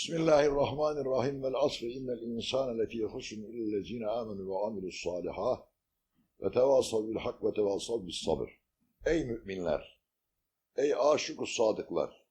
Bismillahirrahmanirrahim vel asri innel insane lefî husn illezine amenu ve amilus salihat ve tevasav bil hak ve tevasav bis sabır. Ey müminler! Ey aşık sadıklar!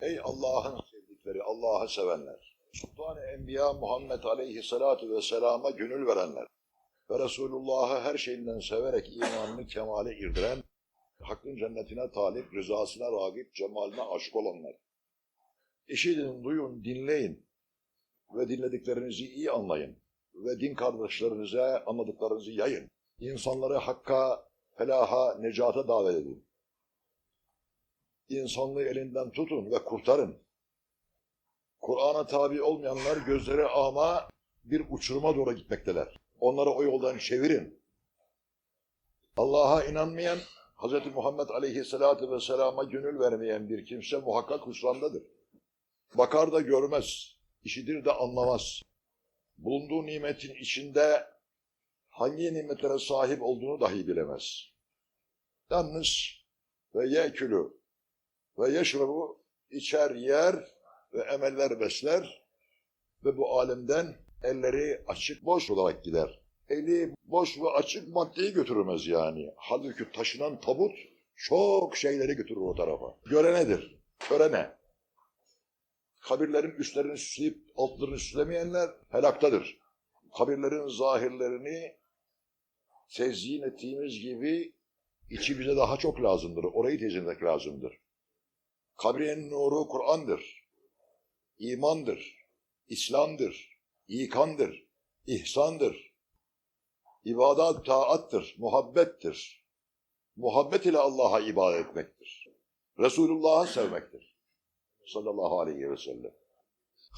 Ey Allah'ın sevdikleri, Allah'ı sevenler! Sultan-ı Enbiya Muhammed Aleyhisselatu Vesselam'a gönül verenler ve Resulullah'ı her şeyinden severek imanını kemale irdiren, hakkın cennetine talip, rızasına ragip, cemaline aşık olanlar. İşidin, duyun, dinleyin ve dinlediklerinizi iyi anlayın ve din kardeşlerinize anladıklarınızı yayın. İnsanları hakka, felaha, necata davet edin. İnsanlığı elinden tutun ve kurtarın. Kur'an'a tabi olmayanlar gözleri ama bir uçuruma doğru gitmekteler. Onları o yoldan çevirin. Allah'a inanmayan, Hz. Muhammed Aleyhisselatü Vesselam'a gönül vermeyen bir kimse muhakkak husrandadır. Bakar da görmez, işitir de anlamaz. Bulunduğu nimetin içinde hangi nimetlere sahip olduğunu dahi bilemez. Yalnız ve yekülü ve yeşrebu içer yer ve emeller besler ve bu alemden elleri açık boş olarak gider. Eli boş ve açık maddeyi götürmez yani. Halbuki taşınan tabut çok şeyleri götürür o tarafa. Görenedir, körene. Kabirlerin üstlerini süsleyip altlarını süslemeyenler helaktadır. Kabirlerin zahirlerini tezyin ettiğimiz gibi içi bize daha çok lazımdır. Orayı tezyin etmek lazımdır. Kabrin nuru Kur'an'dır. imandır, İslam'dır, ikandır, ihsandır. İbadat taattır, muhabbettir. Muhabbet ile Allah'a ibadet etmektir. Resulullah'ı sevmektir. Sallallahu aleyhi ve sellem.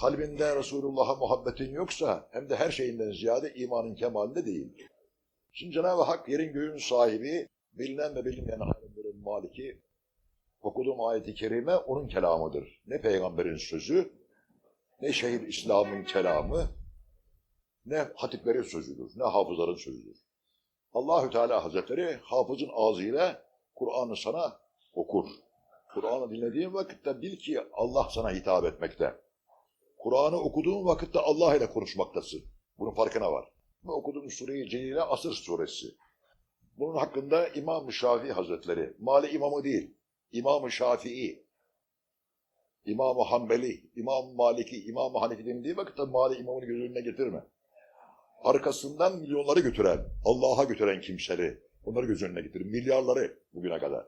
Kalbinde Resulullah'a muhabbetin yoksa hem de her şeyinden ziyade imanın kemalinde değil. Şimdi Cenab-ı Hak yerin göğün sahibi, bilinen ve bilinmeyen alemlerin maliki, okuduğum ayeti kerime onun kelamıdır. Ne peygamberin sözü, ne şehir İslam'ın kelamı, ne hatiplerin sözüdür, ne hafızların sözüdür. Allahü Teala Hazretleri hafızın ağzıyla Kur'an'ı sana okur. Kur'an'ı dinlediğin vakitte bil ki Allah sana hitap etmekte. Kur'an'ı okuduğun vakitte Allah ile konuşmaktasın. Bunun farkına var. Bu okuduğum sure-i Celile Asır suresi. Bunun hakkında İmam-ı Şafii Hazretleri, Mali imamı değil, İmam-ı Şafii, İmam-ı Hanbeli, İmam-ı Maliki, İmam-ı Hanefi denildiği vakitte Mali imamını göz önüne getirme. Arkasından milyonları götüren, Allah'a götüren kimseleri, onları göz önüne getirin. Milyarları bugüne kadar.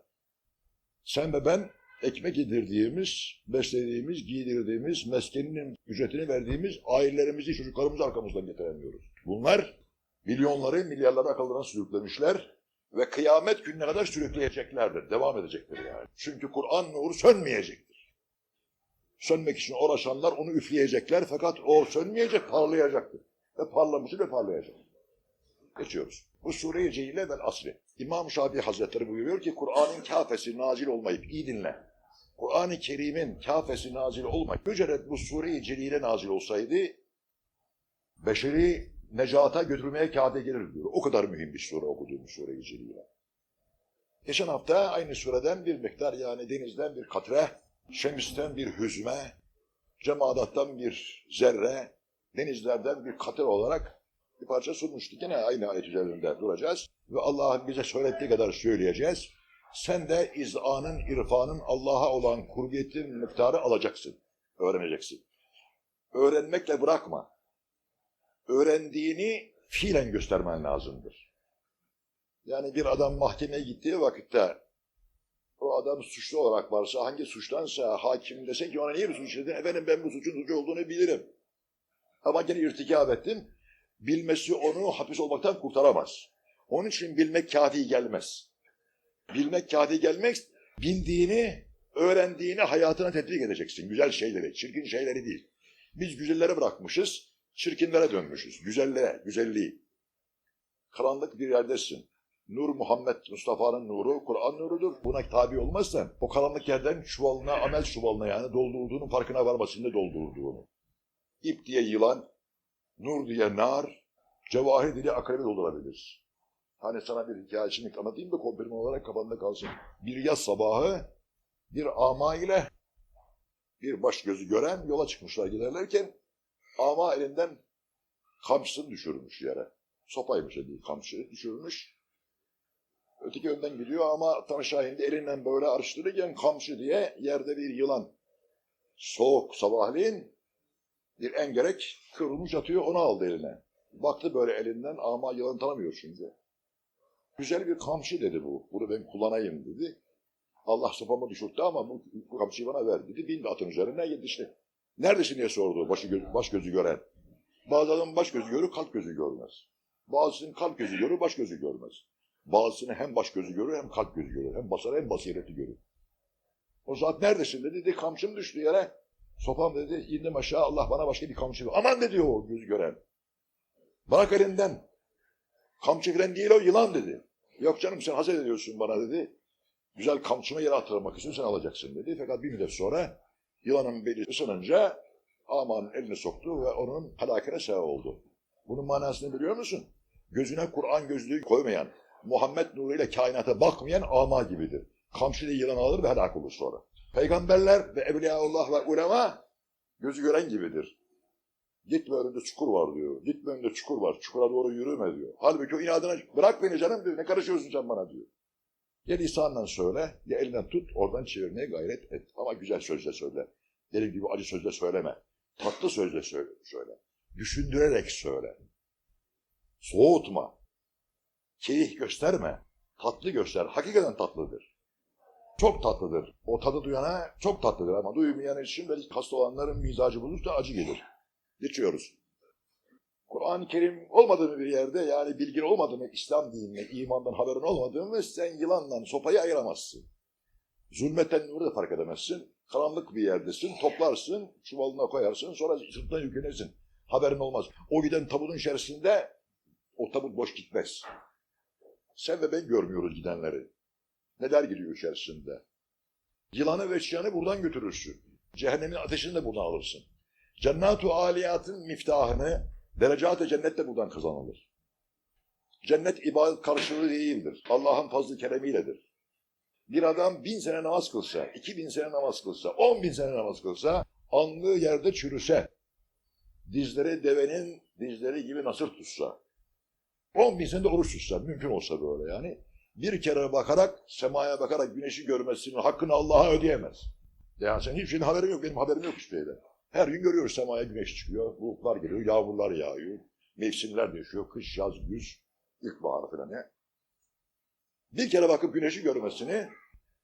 Sen ve ben ekmek yedirdiğimiz, beslediğimiz, giydirdiğimiz, meskeninin ücretini verdiğimiz ailelerimizi, çocuklarımızı arkamızdan getiremiyoruz. Bunlar milyonları, milyarları akıllarına sürüklemişler ve kıyamet gününe kadar sürükleyeceklerdir, devam edecektir yani. Çünkü Kur'an nuru sönmeyecektir. Sönmek için uğraşanlar onu üfleyecekler fakat o sönmeyecek, parlayacaktır. Ve parlamışı ve parlayacak. Geçiyoruz. Bu sure-i Cehile vel asri. İmam Şafii Hazretleri buyuruyor ki Kur'an'ın kafesi nazil olmayıp iyi dinle. Kur'an-ı Kerim'in kafesi nazil olmayıp mücerret bu sure-i Celile nazil olsaydı beşeri necata götürmeye kâde gelir diyor. O kadar mühim bir sure okuduğumuz sure-i Celile. Geçen hafta aynı sureden bir miktar yani denizden bir katre, şemisten bir hüzme, cemadattan bir zerre, denizlerden bir katır olarak bir parça sunmuştuk. Yine aynı ayet üzerinde duracağız. Ve Allah'ın bize söylediği kadar söyleyeceğiz. Sen de izanın, irfanın, Allah'a olan kurbiyetin miktarı alacaksın. Öğreneceksin. Öğrenmekle bırakma. Öğrendiğini fiilen göstermen lazımdır. Yani bir adam mahkemeye gittiği vakitte o adam suçlu olarak varsa, hangi suçtansa hakim dese ki ona niye bir suç işledin? Efendim ben bu suçun suçu olduğunu bilirim. Ama gene irtikap ettim. Bilmesi onu hapis olmaktan kurtaramaz. Onun için bilmek kafi gelmez. Bilmek kafi gelmez, bildiğini, öğrendiğini hayatına tetbik edeceksin. Güzel şeyleri, çirkin şeyleri değil. Biz güzelleri bırakmışız, çirkinlere dönmüşüz. Güzellere, güzelliği. Karanlık bir yerdesin. Nur Muhammed Mustafa'nın nuru, Kur'an nurudur. Buna tabi olmazsan o karanlık yerden çuvalına, amel çuvalına yani doldurduğunun farkına varmasında doldurduğunu. İp diye yılan, nur diye nar, cevahir diye akrebi doldurabilir. Hani sana bir hikayesini anlatayım da kompirme olarak kafanda kalsın. Bir yaz sabahı bir ama ile bir baş gözü gören yola çıkmışlar giderlerken ama elinden kamçısını düşürmüş yere. Sopaymış dediği kamçıyı düşürmüş. Öteki önden gidiyor ama tam şahinde elinden böyle araştırırken kamçı diye yerde bir yılan. Soğuk sabahleyin bir engerek kıvrılmış atıyor onu aldı eline. Baktı böyle elinden ama yılan tanımıyor çünkü. Güzel bir kamçı dedi bu. Bunu ben kullanayım dedi. Allah sopamı düşürttü ama bu, bu kamçıyı bana ver dedi. Bindi atın üzerine yetişti. Neredesin diye sordu başı göz, baş gözü gören. Bazı adamın baş gözü görür, kalp gözü görmez. Bazısının kalp gözü görür, baş gözü görmez. Bazısının hem baş gözü görür hem kalp gözü görür. Hem basar hem basireti görür. O zat neredesin dedi kamçım düştü yere. Sopam dedi. indim aşağı Allah bana başka bir kamçı ver. Aman dedi o gözü gören. Bırak elinden. Kamçı falan değil o yılan dedi. Yok canım sen hazır ediyorsun bana dedi. Güzel kamçımı yere attırmak için sen alacaksın dedi. Fakat bir müddet sonra yılanın beli ısınınca amanın elini soktu ve onun halakine sebep oldu. Bunun manasını biliyor musun? Gözüne Kur'an gözlüğü koymayan, Muhammed nuruyla kainata bakmayan ama gibidir. Kamçıyla yılan alır ve helak olur sonra. Peygamberler ve Evliyaullah ve ulema gözü gören gibidir. Gitme önünde çukur var diyor. Gitme önünde çukur var. Çukura doğru yürüme diyor. Halbuki o inadına bırak beni canım diyor. Ne karışıyorsun sen bana diyor. Ya lisanla söyle ya elinden tut oradan çevirmeye gayret et. Ama güzel sözle söyle. Deli gibi acı sözle söyleme. Tatlı sözle söyle. söyle. Düşündürerek söyle. Soğutma. Keyif gösterme. Tatlı göster. Hakikaten tatlıdır. Çok tatlıdır. O tadı duyana çok tatlıdır ama duymayan için böyle hasta olanların mizacı bozuksa acı gelir. Geçiyoruz. Kur'an-ı Kerim olmadığı bir yerde yani bilgin olmadığı mı İslam dinine, imandan haberin olmadığı mı sen yılanla sopayı ayıramazsın. Zulmetten nuru da fark edemezsin. Karanlık bir yerdesin, toplarsın, çuvalına koyarsın, sonra sırtına yüklenirsin. Haberin olmaz. O giden tabutun içerisinde o tabut boş gitmez. Sen ve ben görmüyoruz gidenleri. Neler gidiyor içerisinde. Yılanı ve çıyanı buradan götürürsün. Cehennemin ateşini de buradan alırsın. Cennet-u aliyatın miftahını derecat-ı cennet de buradan kazanılır. Cennet ibadet karşılığı değildir. Allah'ın fazlı keremiyledir. Bir adam bin sene namaz kılsa, iki bin sene namaz kılsa, on bin sene namaz kılsa, anlığı yerde çürüse, dizleri devenin dizleri gibi nasır tutsa, on bin sene de oruç tutsa, mümkün olsa böyle yani, bir kere bakarak, semaya bakarak güneşi görmesinin hakkını Allah'a ödeyemez. Yani senin hiçbir şeyin haberin yok, benim haberim yok hiçbir şeyden. Her gün görüyoruz semaya güneş çıkıyor, bulutlar geliyor, yağmurlar yağıyor, mevsimler değişiyor, kış, yaz, güz, ilkbahar falan ne. Bir kere bakıp güneşi görmesini,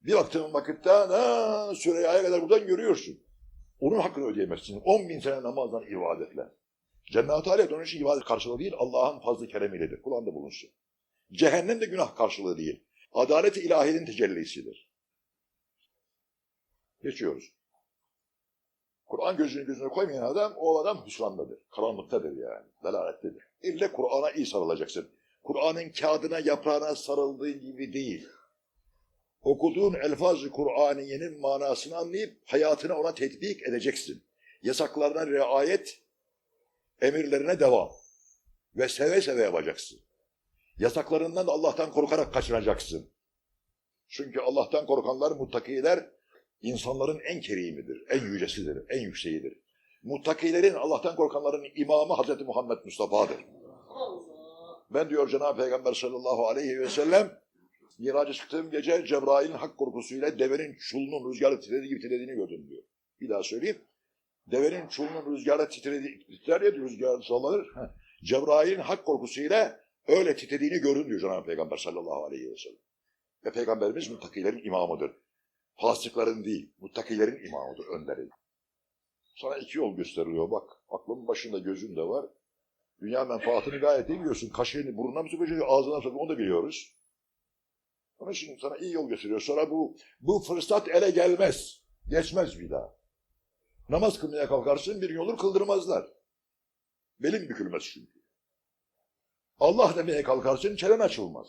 bir baktığın vakitte na, Süreyya'ya kadar buradan görüyorsun. Onun hakkını ödeyemezsin. On bin sene namazdan ibadetle. Cennet-i Aliyet onun için ibadet karşılığı değil, Allah'ın fazlı keremiyledir. Kulağında bulunsun. Cehennem de günah karşılığı değil. Adalet-i ilahinin tecellisidir. Geçiyoruz. Kur'an gözünü gözüne koymayan adam, o adam hüsrandadır. Karanlıktadır yani. Delalettedir. İlle Kur'an'a iyi sarılacaksın. Kur'an'ın kağıdına, yaprağına sarıldığı gibi değil. Okuduğun elfaz-ı Kur'aniyenin manasını anlayıp hayatına ona tetbik edeceksin. Yasaklarına riayet, emirlerine devam. Ve seve seve yapacaksın. Yasaklarından da Allah'tan korkarak kaçınacaksın. Çünkü Allah'tan korkanlar, muttakiler insanların en kerimidir, en yücesidir, en yükseğidir. Muttakilerin, Allah'tan korkanların imamı Hazreti Muhammed Mustafa'dır. Ben diyor Cenab-ı Peygamber sallallahu aleyhi ve sellem Miraca çıktığım gece Cebrail'in hak korkusuyla devenin çulunun rüzgarı titrediği gibi titrediğini gördüm diyor. Bir daha söyleyeyim. Devenin çulunun rüzgarı titrediği, titrer ya rüzgar sallanır. Cebrail'in hak korkusuyla öyle titrediğini gördüm diyor Cenab-ı Peygamber sallallahu aleyhi ve sellem. Ve Peygamberimiz muttakilerin imamıdır. Fasıkların değil, muttakilerin imamıdır, önderi. Sana iki yol gösteriliyor bak. Aklın başında gözün de var. Dünya menfaatini gayet iyi biliyorsun. Kaşığını burnuna mı sokacak, ağzına mı sokacak onu da biliyoruz. Onun için sana iyi yol gösteriyor. Sonra bu, bu fırsat ele gelmez. Geçmez bir daha. Namaz kılmaya kalkarsın bir gün olur kıldırmazlar. Belin bükülmez çünkü. Allah demeye kalkarsın çelen açılmaz.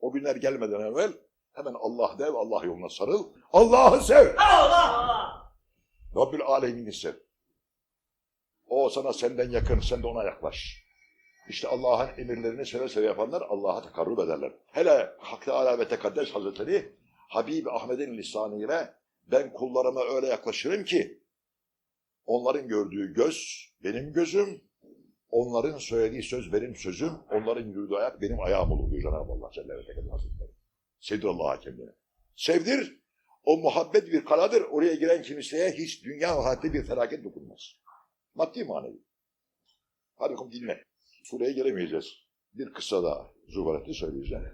O günler gelmeden evvel hemen Allah dev, Allah yoluna sarıl. Allah'ı sev. Allah! Rabbül alemini sev. O sana senden yakın, sen de ona yaklaş. İşte Allah'ın emirlerini seve seve yapanlar Allah'a tekarrub ederler. Hele Hak Teala ve Tekaddes Hazretleri Habib Ahmet'in lisanıyla Ben kullarıma öyle yaklaşırım ki onların gördüğü göz benim gözüm, onların söylediği söz benim sözüm, onların yürüdüğü ayak benim ayağım olur diyor Cenab-ı Allah Celle ve Tekadür Hazretleri. Sevdir Allah'a kendini. Sevdir, o muhabbet bir kaladır. Oraya giren kimseye hiç dünya hayatta bir felaket dokunmaz. Maddi manevi. Hadi bakalım dinle. Sureye gelemeyeceğiz. Bir kısa daha Zubaret'i söyleyeceğim.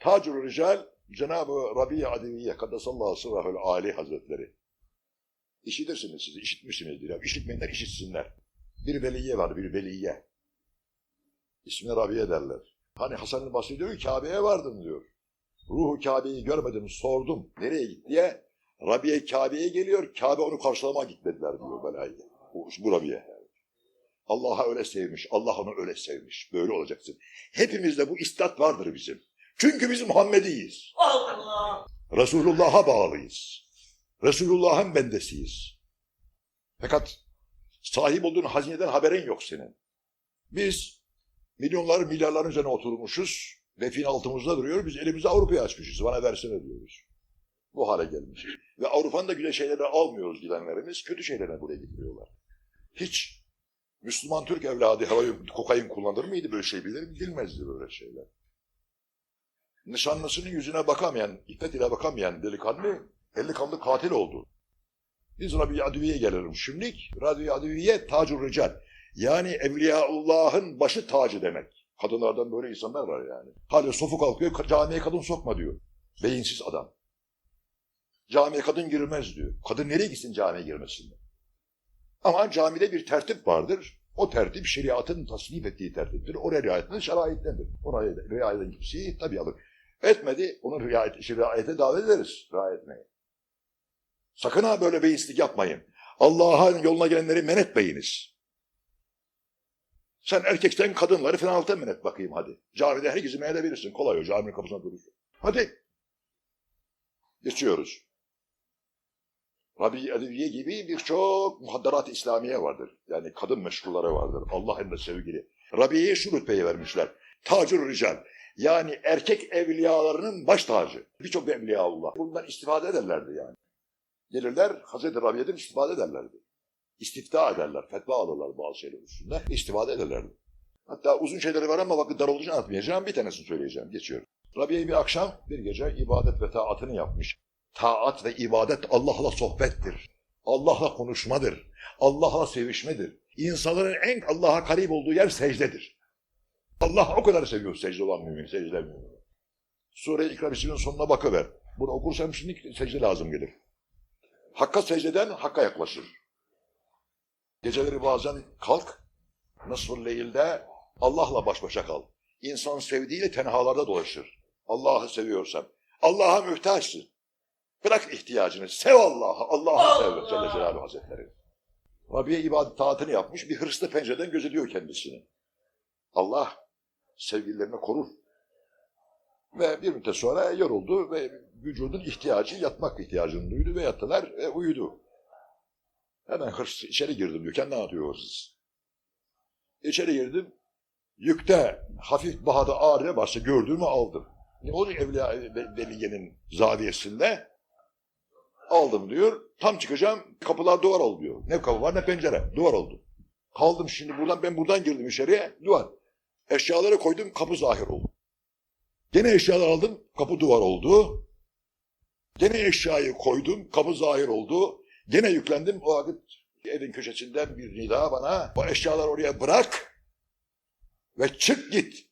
Tacur Rical Cenab-ı Rabbi Adeviye Kaddesallahu Sırrahül Ali Hazretleri. İşitirsiniz siz, işitmişsinizdir. Ya. İşitmeyenler işitsinler. Bir veliye var, bir veliye. İsmini Rabiye derler. Hani Hasan-ı diyor ki Kabe'ye vardım diyor. Ruhu Kabe'yi görmedim, sordum. Nereye git diye. Rabiye Kabe'ye geliyor, Kabe onu karşılamaya gitmediler diyor belayı. Bu, bu Rabiye. Allah'a öyle sevmiş, Allah onu öyle sevmiş. Böyle olacaksın. Hepimizde bu istat vardır bizim. Çünkü biz Muhammediyiz. Allah. Resulullah'a bağlıyız. Resulullah'ın bendesiyiz. Fakat sahip olduğun hazineden haberin yok senin. Biz milyonlar milyarların üzerine oturmuşuz. Refin altımızda duruyor. Biz elimizi Avrupa'ya açmışız. Bana versene diyoruz. Bu hale gelmişiz. Ve Avrupa'nın da güzel şeyleri almıyoruz gidenlerimiz. Kötü şeylerine buraya gidiyorlar. Hiç Müslüman Türk evladı havayı kokain kullanır mıydı böyle şey bilir? Bilmezdi böyle şeyler. Nişanlısının yüzüne bakamayan, iffet ile bakamayan delikanlı, elli kanlı katil oldu. Biz Rabi Adivi'ye gelelim şimdilik. Rabi Adivi'ye tacur rical. Yani Evliyaullah'ın başı tacı demek. Kadınlardan böyle insanlar var yani. Hala sofu kalkıyor, ka- camiye kadın sokma diyor. Beyinsiz adam. Camiye kadın girmez diyor. Kadın nereye gitsin camiye girmesin? Ama camide bir tertip vardır. O tertip şeriatın tasnif ettiği tertiptir. Oraya riayetin şeraitlendir. Ona riayet eden kimseyi tabii alır. Etmedi, onu riayet, işte riayete davet ederiz. Riayet etmeye. Sakın ha böyle beyinsizlik yapmayın. Allah'ın yoluna gelenleri men etmeyiniz. Sen erkekten kadınları fenalıktan men et bakayım hadi. Camide herkesi men edebilirsin. Kolay o caminin kapısına durursun. Hadi. Geçiyoruz. Rabi Edeviye gibi birçok muhadderat İslamiye vardır. Yani kadın meşruları vardır. Allah emre sevgili. Rabi'ye şu rütbeyi vermişler. Tacur rical. Yani erkek evliyalarının baş tacı. Birçok evliyaullah. Bundan istifade ederlerdi yani. Gelirler Hazreti Rabi'den istifade ederlerdi. İstifta ederler, fetva alırlar bazı şeyler üstünde. istifade ederlerdi. Hatta uzun şeyleri var ama vakit dar olduğu anlatmayacağım. Bir tanesini söyleyeceğim. Geçiyorum. Rabi'ye bir akşam bir gece ibadet ve taatını yapmış. Taat ve ibadet Allah'la sohbettir. Allah'la konuşmadır. Allah'la sevişmedir. İnsanların en Allah'a karip olduğu yer secdedir. Allah o kadar seviyor secde olan mümin, secde mümin. Sure-i İkra Bismillah'ın sonuna bakıver. Bunu okursam şimdi secde lazım gelir. Hakka secdeden Hakka yaklaşır. Geceleri bazen kalk, nasıl leylde Allah'la baş başa kal. İnsan sevdiğiyle tenhalarda dolaşır. Allah'ı seviyorsan. Allah'a mühtaçsın. Bırak ihtiyacını. Sev Allah'ı. Allah'ı sev Allah! Celle Celaluhu Hazretleri. Rabbiye ibadet taatını yapmış. Bir hırslı pencereden gözetiyor kendisini. Allah sevgililerini korur. Ve bir müddet sonra yoruldu ve vücudun ihtiyacı yatmak ihtiyacını duydu ve yattılar ve uyudu. Hemen hırs içeri girdim diyor. Kendi anlatıyor hırsız. İçeri girdim. Yükte hafif bahada ağır ne varsa gördüğümü aldım. Ne oluyor Evliya Veliye'nin zaviyesinde? Aldım diyor. Tam çıkacağım. Kapılar duvar oldu diyor. Ne kapı var ne pencere. Duvar oldu. Kaldım şimdi buradan. Ben buradan girdim içeriye. Duvar. Eşyaları koydum. Kapı zahir oldu. Gene eşyalar aldım. Kapı duvar oldu. Gene eşyayı koydum. Kapı zahir oldu. Gene yüklendim. O vakit evin köşesinden bir nida bana. O eşyaları oraya bırak. Ve çık git.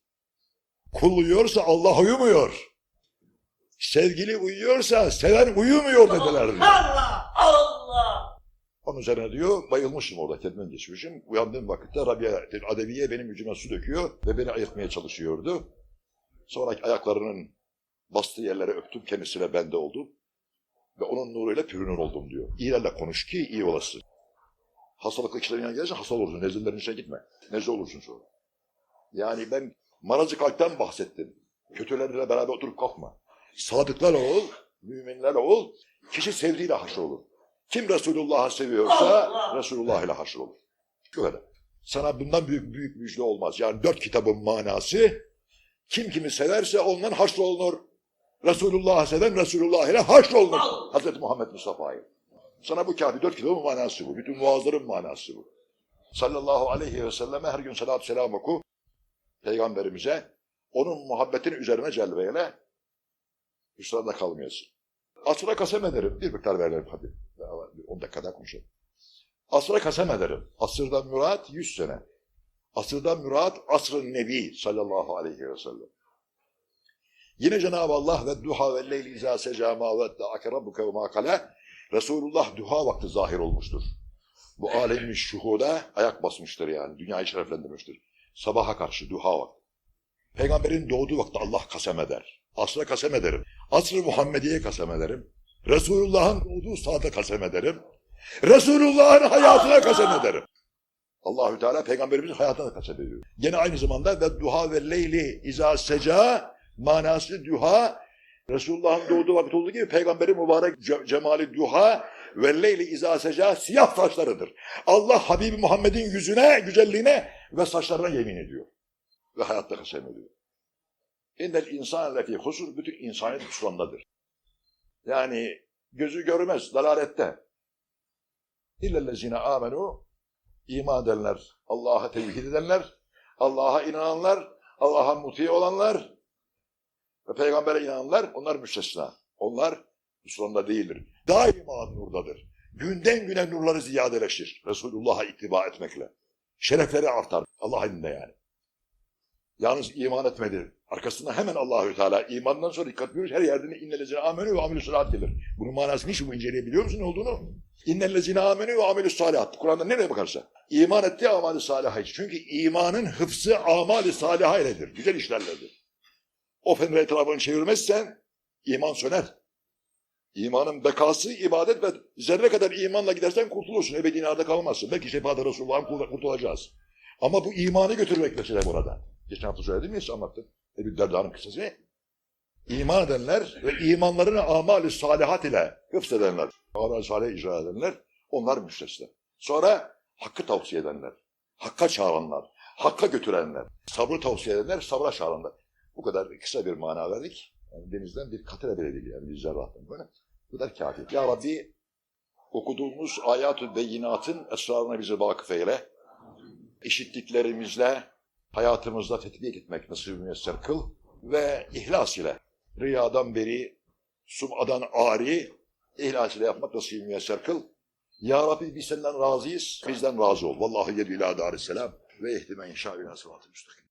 Kul uyuyorsa Allah uyumuyor. Sevgili uyuyorsa seven uyumuyor dediler diyor. Allah. Allah. Onun üzerine diyor bayılmışım orada kendimden geçmişim. Uyandığım vakitte Rabia Adeviye benim yüzüme su döküyor ve beni ayırtmaya çalışıyordu. Sonra ayaklarının bastığı yerlere öptüm kendisine bende oldum. Ve onun nuruyla pürünür oldum diyor. İyilerle konuş ki iyi olasın. Hastalıklı kişilerin yanına gelirsen hasta olursun. Nezlelerin içine gitme. Nezle olursun sonra. Yani ben marazı kalpten bahsettim. Kötülerle beraber oturup kalkma. Sadıklar ol, müminler ol. Kişi sevdiğiyle haşr olur. Kim Resulullah'ı seviyorsa! Resulullah ile haşr olur. Kadar. Sana bundan büyük büyük müjde olmaz. Yani dört kitabın manası kim kimi severse ondan haşr olunur. Resulullah seven Resulullah ile haşrolunur. Hazreti Muhammed Mustafa'yı. Sana bu kafi dört kitabın manası bu. Bütün vaazların manası bu. Sallallahu aleyhi ve selleme her gün salatü selam oku. Peygamberimize. Onun muhabbetini üzerine celbeyle. Üstadda kalmayasın. Asra kasem ederim. Bir miktar verelim bir 10 dakika daha konuşalım. Asra kasem ederim. Asırdan mürat 100 sene. Asırdan mürat asrın nebi sallallahu aleyhi ve sellem. Yine Cenab-ı Allah ve duha ve leyli izâ secâmâ ve dâke rabbuke ve mâ kale Resulullah duha vakti zahir olmuştur. Bu alemin şuhuda ayak basmıştır yani. Dünyayı şereflendirmiştir. Sabaha karşı duha vakti. Peygamberin doğduğu vakti Allah kasem eder. Asra kasem ederim. Asr-ı Muhammediye kasem ederim. Resulullah'ın doğduğu saate kasem ederim. Resulullah'ın hayatına kasem ederim. Allahü Teala peygamberimizin hayatına kasem ediyor. Gene aynı zamanda ve duha ve leyli izâ seca manası duha Resulullah'ın doğduğu vakit olduğu gibi peygamberin mübarek ce- cemali duha ve leyli izâ seca siyah saçlarıdır. Allah Habibi Muhammed'in yüzüne, güzelliğine ve saçlarına yemin ediyor. Ve hayatta kasem ediyor. İnnel insan lefî husur bütün insaniyet husrandadır. Yani gözü görmez, dalalette. İllellezine amenu iman edenler, Allah'a tevhid edenler, Allah'a inananlar, Allah'a muti olanlar ve peygambere inananlar onlar müstesna. Onlar husranda değildir. Daima nurdadır. Günden güne nurları ziyadeleşir. Resulullah'a ittiba etmekle. Şerefleri artar. Allah elinde yani. Yalnız iman etmedi. Arkasında hemen Allahü Teala imandan sonra dikkat ediyoruz. Her yerde innellezine amenü ve amelü salat gelir. Bunun manası niçin bu inceleyebiliyor musun ne olduğunu? İnnellezine amenü ve amelü salihat. Kur'an'da nereye bakarsa. İman etti amali salihah için. Çünkü imanın hıfzı amali salihah iledir. Güzel işlerledir. O fener etrafını çevirmezsen iman söner. İmanın bekası ibadet ve zerre kadar imanla gidersen kurtulursun. Ebedi narda kalmazsın. Belki şefaat Resulullah'ın kurt- kurtulacağız. Ama bu imanı götürmek mesele burada. Geçen hafta söyledim ya size anlattım. Ebu Derda'nın kıssası. İman edenler ve imanlarını amali salihat ile hıfzedenler, amali salih icra edenler, onlar müstesna. Sonra hakkı tavsiye edenler, hakka çağıranlar, hakka götürenler, sabrı tavsiye edenler, sabra çağıranlar. Bu kadar kısa bir mana verdik. Yani denizden bir katire bile değil yani bir zerrattan böyle. Bu kadar kafi. Ya Rabbi okuduğumuz ayat-ı beyinatın esrarına bizi vakıf eyle. İşittiklerimizle hayatımızda tetbik etmek nasip müyesser kıl ve ihlas ile riyadan beri, sumadan ari, ihlas ile yapmak nasip müyesser kıl. Ya Rabbi biz senden razıyız, bizden razı ol. Vallahi yedü ila darisselam ve ihtimen inşa ila sıratı müstakim.